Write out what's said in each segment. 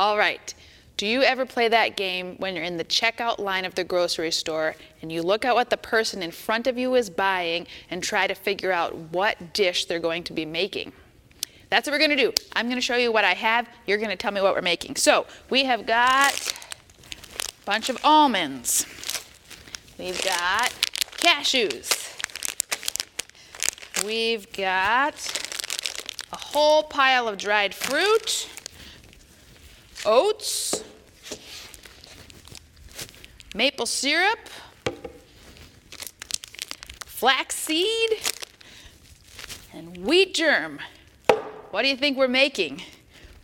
All right. Do you ever play that game when you're in the checkout line of the grocery store and you look at what the person in front of you is buying and try to figure out what dish they're going to be making? That's what we're going to do. I'm going to show you what I have. You're going to tell me what we're making. So we have got a bunch of almonds. We've got cashews. We've got a whole pile of dried fruit, oats, maple syrup, flaxseed, and wheat germ. What do you think we're making?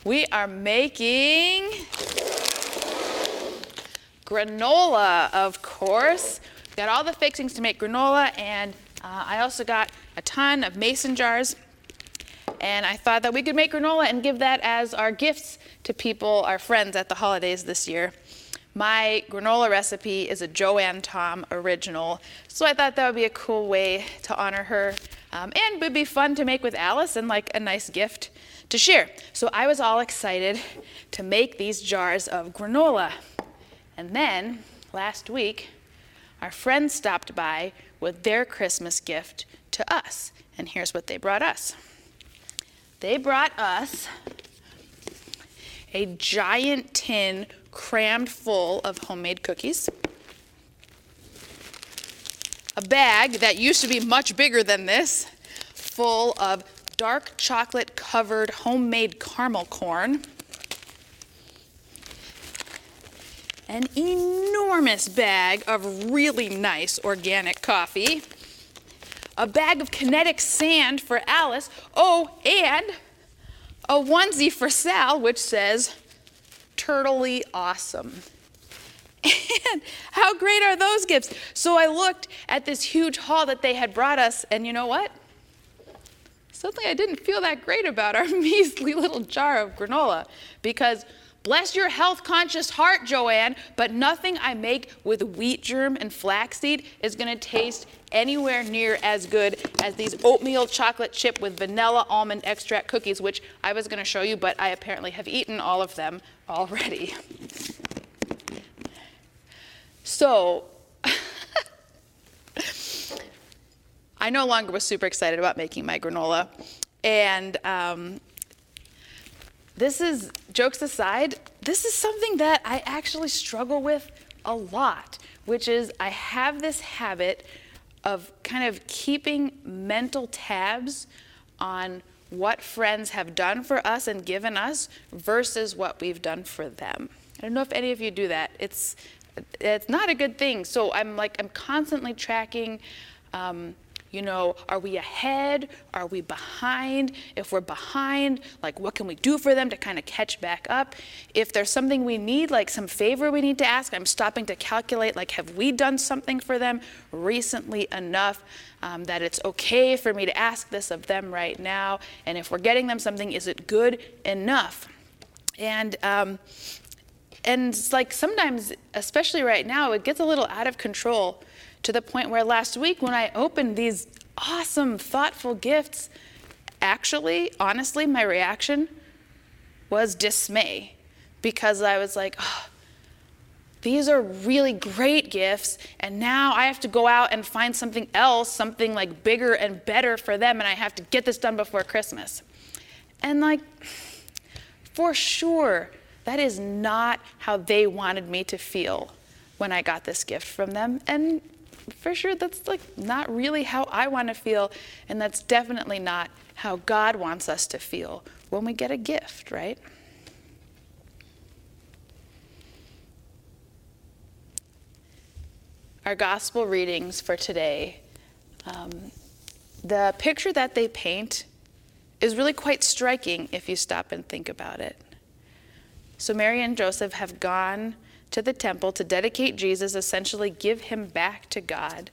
We are making granola, of course. Got all the fixings to make granola, and uh, I also got a ton of mason jars. And I thought that we could make granola and give that as our gifts to people, our friends at the holidays this year. My granola recipe is a Joanne Tom original, so I thought that would be a cool way to honor her. Um, and would be fun to make with Alice and like a nice gift to share. So I was all excited to make these jars of granola. And then last week, our friends stopped by with their Christmas gift to us. And here's what they brought us they brought us a giant tin crammed full of homemade cookies, a bag that used to be much bigger than this, full of dark chocolate covered homemade caramel corn, an enormous bag of really nice organic coffee, a bag of kinetic sand for Alice, oh, and a onesie for Sal, which says, turtly awesome. And how great are those gifts? So I looked at this huge haul that they had brought us, and you know what? Something I didn't feel that great about our measly little jar of granola because bless your health conscious heart, Joanne, but nothing I make with wheat germ and flaxseed is going to taste anywhere near as good as these oatmeal chocolate chip with vanilla almond extract cookies, which I was going to show you, but I apparently have eaten all of them already. So, I no longer was super excited about making my granola. And um, this is, jokes aside, this is something that I actually struggle with a lot, which is I have this habit of kind of keeping mental tabs on what friends have done for us and given us versus what we've done for them. I don't know if any of you do that. It's it's not a good thing. So I'm like, I'm constantly tracking, um, you know, are we ahead? Are we behind? If we're behind, like what can we do for them to kind of catch back up? If there's something we need, like some favor we need to ask, I'm stopping to calculate, like, have we done something for them recently enough um, that it's okay for me to ask this of them right now? And if we're getting them something, is it good enough? And um, and it's like sometimes, especially right now, it gets a little out of control to the point where last week when I opened these awesome, thoughtful gifts, actually, honestly, my reaction was dismay because I was like, oh, these are really great gifts, and now I have to go out and find something else, something like bigger and better for them, and I have to get this done before Christmas. And like, for sure, that is not how they wanted me to feel when I got this gift from them. And for sure, that's like not really how I want to feel. And that's definitely not how God wants us to feel when we get a gift, right? Our gospel readings for today, um, the picture that they paint is really quite striking if you stop and think about it. So Mary and Joseph have gone to the temple to dedicate Jesus, essentially give him back to God.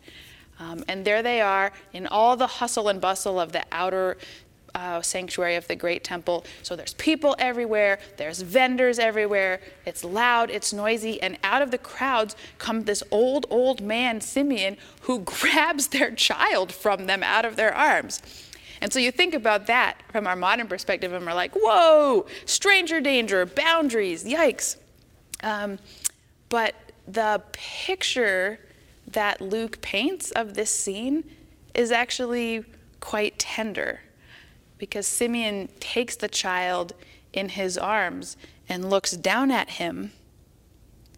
Um, and there they are in all the hustle and bustle of the outer uh, sanctuary of the great temple. So there's people everywhere, there's vendors everywhere, it's loud, it's noisy, and out of the crowds comes this old, old man, Simeon, who grabs their child from them out of their arms. And so you think about that from our modern perspective, and we're like, whoa, stranger danger, boundaries, yikes. Um, but the picture that Luke paints of this scene is actually quite tender because Simeon takes the child in his arms and looks down at him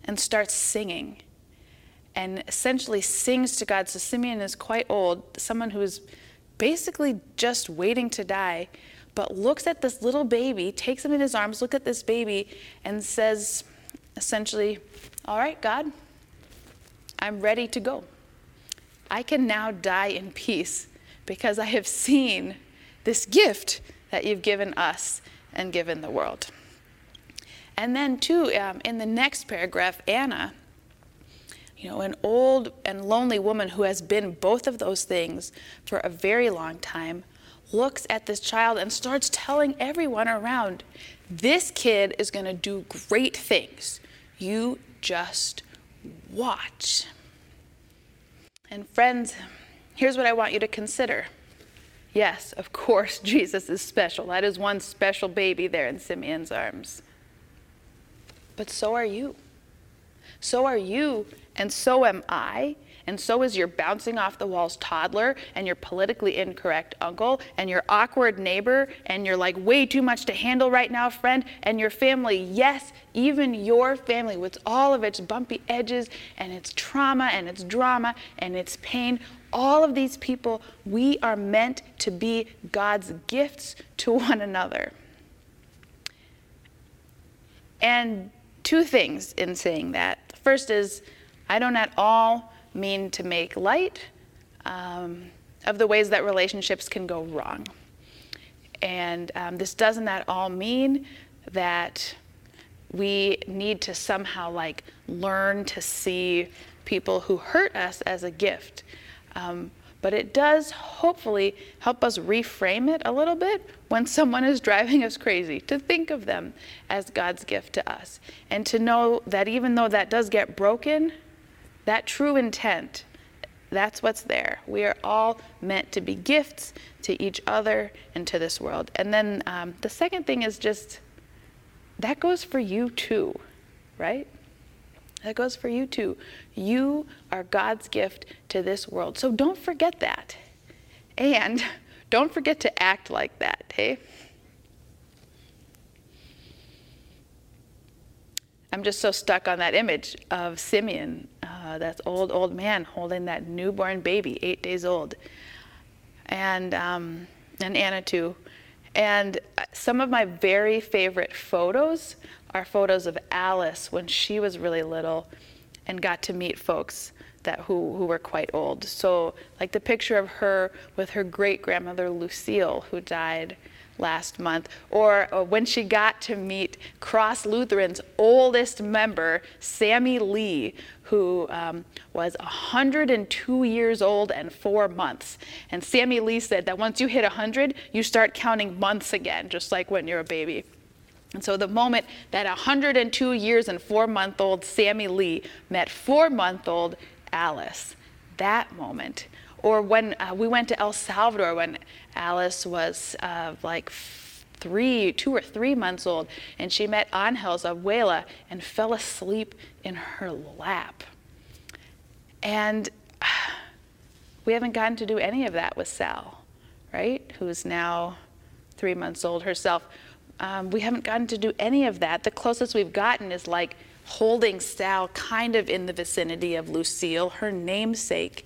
and starts singing and essentially sings to God. So Simeon is quite old, someone who's basically just waiting to die, but looks at this little baby, takes him in his arms, look at this baby, and says essentially, All right, God, I'm ready to go. I can now die in peace because I have seen this gift that you've given us and given the world. And then, too, um, in the next paragraph, Anna, you know, an old and lonely woman who has been both of those things for a very long time, looks at this child and starts telling everyone around, this kid is going to do great things. You just watch. And friends, here's what I want you to consider. Yes, of course, Jesus is special. That is one special baby there in Simeon's arms. But so are you. So are you, and so am I, and so is your bouncing off the walls toddler, and your politically incorrect uncle, and your awkward neighbor, and your like way too much to handle right now friend, and your family. Yes, even your family with all of its bumpy edges, and its trauma, and its drama, and its pain. All of these people, we are meant to be God's gifts to one another. And two things in saying that. First is, I don't at all mean to make light um, of the ways that relationships can go wrong. And um, this doesn't at all mean that we need to somehow like learn to see people who hurt us as a gift. Um, but it does hopefully help us reframe it a little bit when someone is driving us crazy, to think of them as God's gift to us. And to know that even though that does get broken, that true intent, that's what's there. We are all meant to be gifts to each other and to this world. And then um, the second thing is just that goes for you too, right? That goes for you too. You are God's gift to this world. So don't forget that. And don't forget to act like that, hey? I'm just so stuck on that image of Simeon, uh, that old, old man holding that newborn baby, eight days old. And, um, and Anna too. And some of my very favorite photos are photos of Alice when she was really little and got to meet folks that who, who were quite old. So like the picture of her with her great grandmother Lucille who died last month, or, or, when she got to meet Cross Lutheran's oldest member, Sammy Lee, who um, was 102 years old and four months. And Sammy Lee said that once you hit 100, you start counting months again, just like when you're a baby. And so the moment that 102 years and four month old Sammy Lee met four month old Alice, that moment or when uh, we went to El Salvador when Alice was uh, like three, two or three months old, and she met Angel's abuela and fell asleep in her lap. And we haven't gotten to do any of that with Sal, right? Who's now three months old herself. Um, we haven't gotten to do any of that. The closest we've gotten is like holding Sal kind of in the vicinity of Lucille, her namesake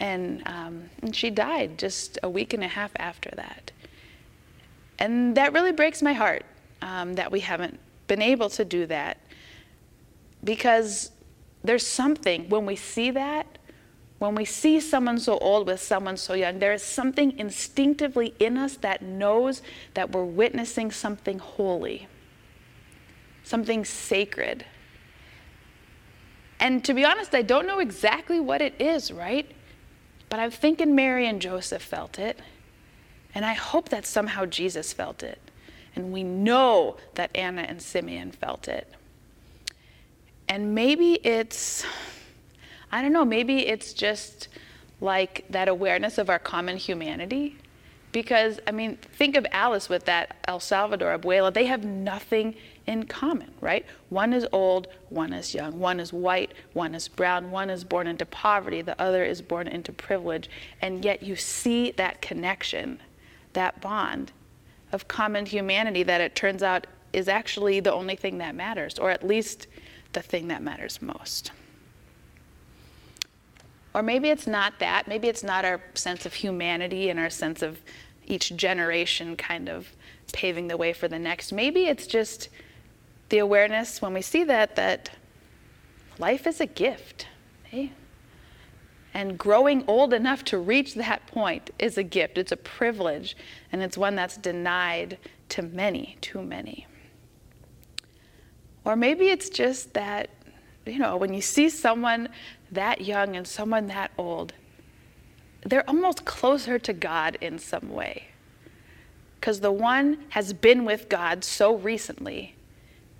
and, um, and she died just a week and a half after that. And that really breaks my heart um, that we haven't been able to do that because there's something when we see that, when we see someone so old with someone so young, there is something instinctively in us that knows that we're witnessing something holy, something sacred. And to be honest, I don't know exactly what it is, right? But I'm thinking Mary and Joseph felt it. And I hope that somehow Jesus felt it. And we know that Anna and Simeon felt it. And maybe it's, I don't know, maybe it's just like that awareness of our common humanity Because, I mean, think of Alice with that El Salvador abuela. They have nothing in common, right? One is old, one is young. One is white, one is brown. One is born into poverty, the other is born into privilege. And yet you see that connection, that bond of common humanity that it turns out is actually the only thing that matters, or at least the thing that matters most. Or maybe it's not that. Maybe it's not our sense of humanity and our sense of each generation kind of paving the way for the next. Maybe it's just the awareness when we see that, that life is a gift. Eh? And growing old enough to reach that point is a gift. It's a privilege, and it's one that's denied to many, too many. Or maybe it's just that, you know, when you see someone that young and someone that old, they're almost closer to God in some way. Because the one has been with God so recently,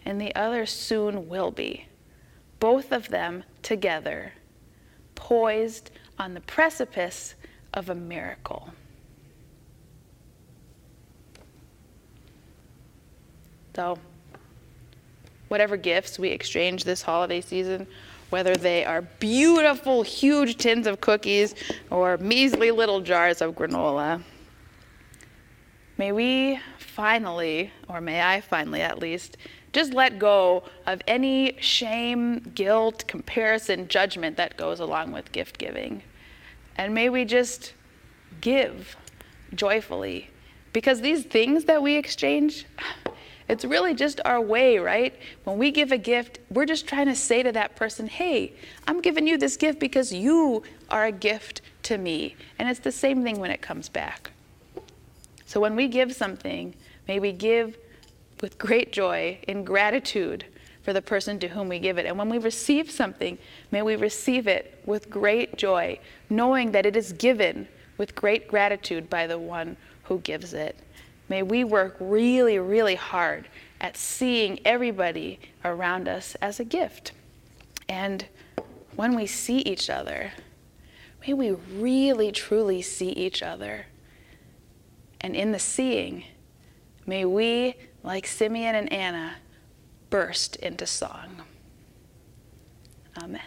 and the other soon will be. Both of them together, poised on the precipice of a miracle. So, whatever gifts we exchange this holiday season, whether they are beautiful, huge tins of cookies or measly little jars of granola. May we finally, or may I finally at least, just let go of any shame, guilt, comparison, judgment that goes along with gift giving. And may we just give joyfully. Because these things that we exchange, it's really just our way, right? When we give a gift, we're just trying to say to that person, hey, I'm giving you this gift because you are a gift to me. And it's the same thing when it comes back. So when we give something, may we give with great joy in gratitude for the person to whom we give it. And when we receive something, may we receive it with great joy, knowing that it is given with great gratitude by the one who gives it. May we work really, really hard at seeing everybody around us as a gift. And when we see each other, may we really, truly see each other. And in the seeing, may we, like Simeon and Anna, burst into song. Amen.